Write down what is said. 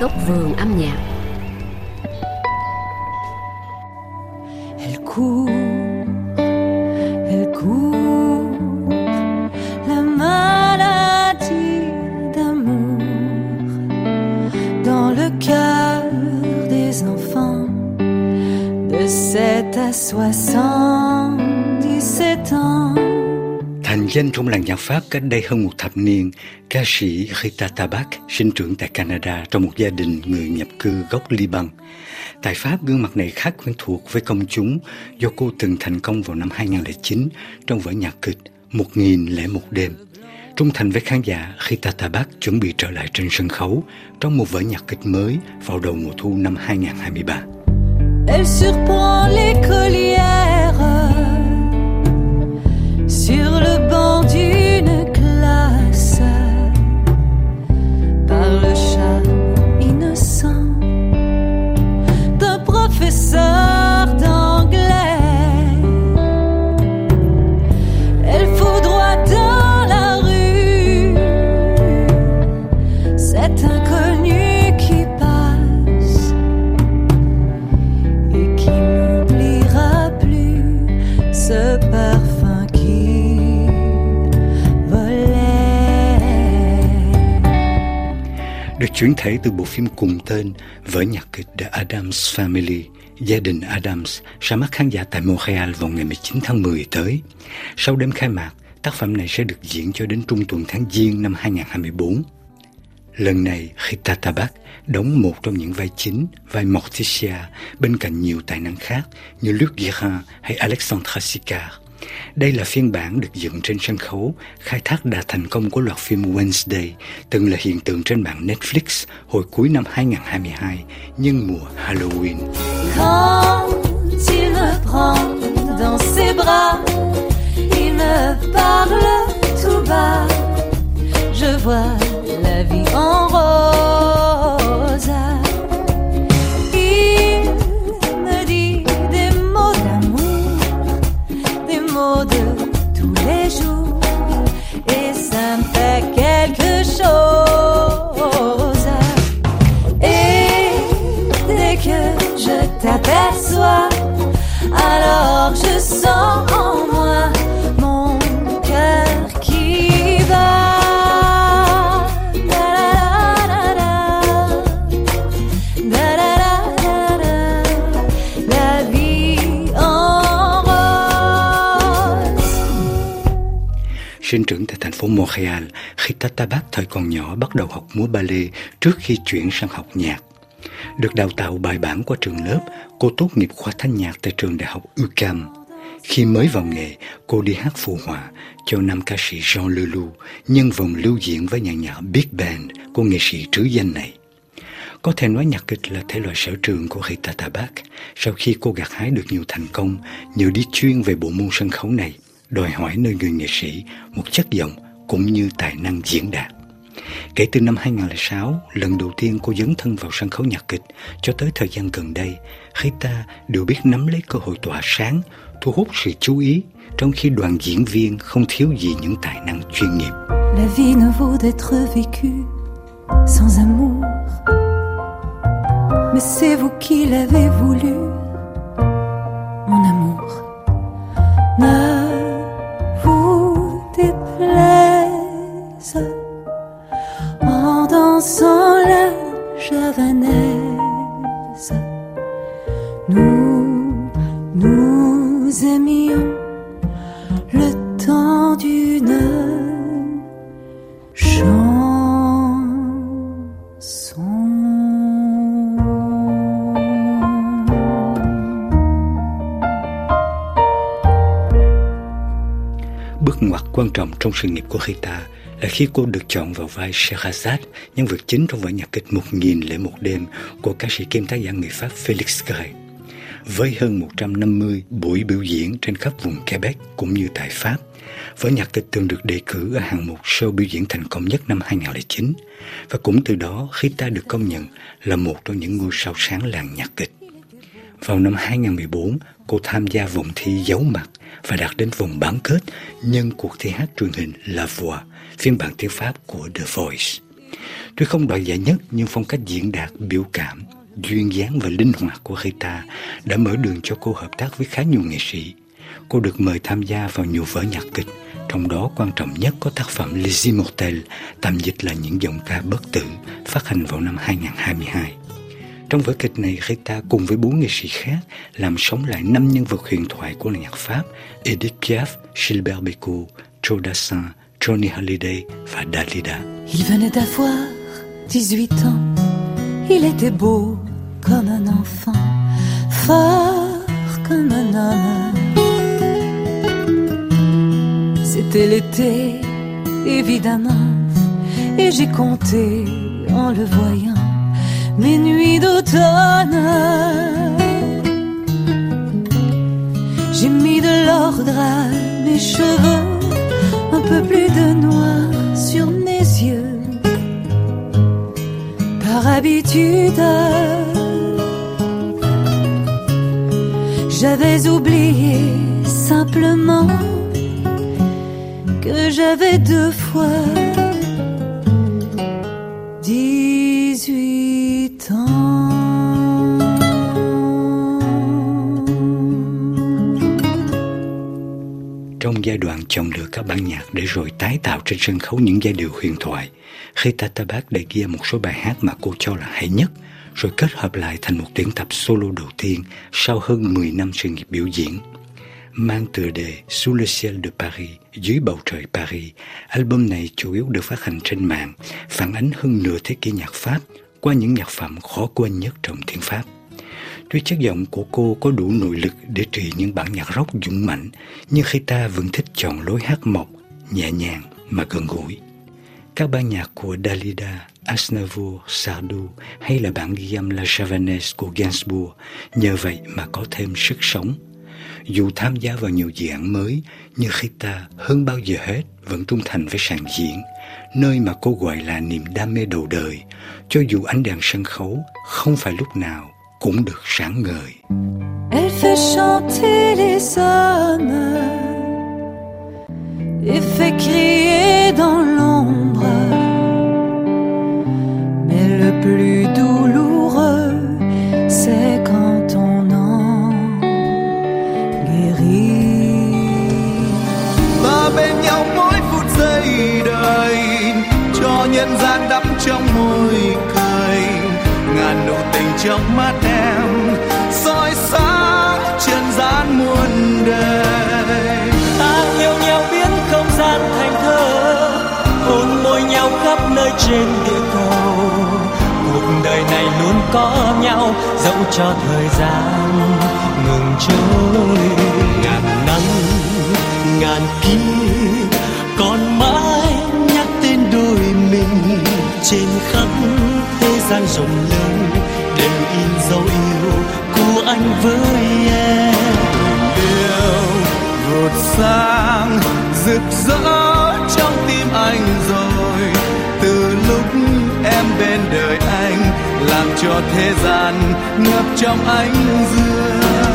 góc vườn âm nhạc Elle court, elle court, la maladie d'amour dans le cœur des enfants de 7 à 77 ans. Thành danh trong làng nhạc Pháp cách đây hơn một thập niên, ca sĩ Rita Tabak sinh trưởng tại Canada trong một gia đình người nhập cư gốc Liban. Tại Pháp, gương mặt này khá quen thuộc với công chúng do cô từng thành công vào năm 2009 trong vở nhạc kịch Một nghìn lẻ một đêm. Trung thành với khán giả, Rita Tabak chuẩn bị trở lại trên sân khấu trong một vở nhạc kịch mới vào đầu mùa thu năm 2023. Elle surprend l'écolière sur le chuyển thể từ bộ phim cùng tên vở nhạc kịch The Adams Family Gia đình Adams ra mắt khán giả tại Montreal vào ngày 19 tháng 10 tới. Sau đêm khai mạc, tác phẩm này sẽ được diễn cho đến trung tuần tháng Giêng năm 2024. Lần này, Rita Tabak đóng một trong những vai chính, vai Morticia, bên cạnh nhiều tài năng khác như Luc Guérin hay Alexandra Sicard. Đây là phiên bản được dựng trên sân khấu, khai thác đà thành công của loạt phim Wednesday, từng là hiện tượng trên mạng Netflix hồi cuối năm 2022, nhân mùa Halloween. Quand il me prend dans ses bras, il me parle tout bas. Je vois la vie en Sinh trưởng tại thành phố Montreal, Rita Tabac thời còn nhỏ bắt đầu học múa ballet trước khi chuyển sang học nhạc. Được đào tạo bài bản qua trường lớp, cô tốt nghiệp khoa thanh nhạc tại trường đại học UQAM. Khi mới vào nghề, cô đi hát phụ họa cho nam ca sĩ Jean Leloup, nhân vòng lưu diễn với nhạc nhạc Big Band của nghệ sĩ trứ danh này. Có thể nói nhạc kịch là thể loại sở trường của Rita Tabak sau khi cô gặt hái được nhiều thành công nhờ đi chuyên về bộ môn sân khấu này, đòi hỏi nơi người nghệ sĩ một chất giọng cũng như tài năng diễn đạt. Kể từ năm 2006, lần đầu tiên cô dấn thân vào sân khấu nhạc kịch, cho tới thời gian gần đây, Rita đều biết nắm lấy cơ hội tỏa sáng, thu hút sự chú ý, trong khi đoàn diễn viên không thiếu gì những tài năng chuyên nghiệp. La vie ne vaut d'être vécue sans amour. Mais c'est vous qui l'avez voulu, mon amour. Une Bước ngoặt quan trọng trong sự nghiệp của Rita là khi cô được chọn vào vai Sherazade, nhân vật chính trong vở nhạc kịch Một nghìn lễ một đêm của ca sĩ kiêm tác giả người Pháp Felix Gray. Với hơn 150 buổi biểu diễn trên khắp vùng Quebec cũng như tại Pháp, vở nhạc kịch từng được đề cử ở hạng mục show biểu diễn thành công nhất năm 2009 và cũng từ đó Rita được công nhận là một trong những ngôi sao sáng làng nhạc kịch. Vào năm 2014, cô tham gia vòng thi giấu mặt và đạt đến vòng bán kết nhân cuộc thi hát truyền hình La Voix, phiên bản tiếng Pháp của The Voice. Tuy không đoạt giải nhất nhưng phong cách diễn đạt, biểu cảm, duyên dáng và linh hoạt của Rita đã mở đường cho cô hợp tác với khá nhiều nghệ sĩ. Cô được mời tham gia vào nhiều vở nhạc kịch, trong đó quan trọng nhất có tác phẩm Les Immortels, tạm dịch là những giọng ca bất tử, phát hành vào năm 2022. Trong vở kịch này, Rita cùng với bốn nghệ sĩ khác làm sống lại năm nhân vật huyền thoại của nhạc Pháp Edith Piaf, Gilbert Bécaud, Joe Dassin, Johnny Hallyday và Dalida. Il venait d'avoir 18 ans, il était beau comme un enfant, fort C'était l'été, évidemment, et j'ai compté en le voyant mes nuits d'automne. J'ai mis de l'ordre à mes cheveux, un peu plus de noir sur mes yeux. Par habitude, j'avais oublié simplement j'avais deux fois 18 Trong giai đoạn chọn lựa các bản nhạc để rồi tái tạo trên sân khấu những giai điệu huyền thoại, khi Tatabat đã ghi một số bài hát mà cô cho là hay nhất, rồi kết hợp lại thành một tuyển tập solo đầu tiên sau hơn 10 năm sự nghiệp biểu diễn. Mang tựa đề Sous le ciel de Paris, dưới bầu trời Paris, album này chủ yếu được phát hành trên mạng, phản ánh hơn nửa thế kỷ nhạc Pháp qua những nhạc phẩm khó quên nhất trong tiếng Pháp. Tuy chất giọng của cô có đủ nội lực để trị những bản nhạc rock dũng mạnh, nhưng khi ta vẫn thích chọn lối hát mộc, nhẹ nhàng mà gần gũi. Các ban nhạc của Dalida, Aznavour, Sardou hay là bản ghi âm La Javanaise của Gainsbourg nhờ vậy mà có thêm sức sống. Dù tham gia vào nhiều dự án mới, nhưng khi ta hơn bao giờ hết vẫn trung thành với sàn diễn, nơi mà cô gọi là niềm đam mê đầu đời, cho dù ánh đèn sân khấu không phải lúc nào cũng được sáng ngời. Elle fait chanter les hommes et fait crier dans l'ombre. Mais le plus trên địa cầu. Cuộc đời này luôn có nhau, dẫu cho thời gian ngừng trôi. Ngàn năm, ngàn kiếp còn mãi nhắc tên đôi mình. Trên khắp thế gian rộng lớn, đều in dấu yêu của anh với em. Yêu vụt sáng rực rỡ. Cho thế gian ngập trong ánh dương.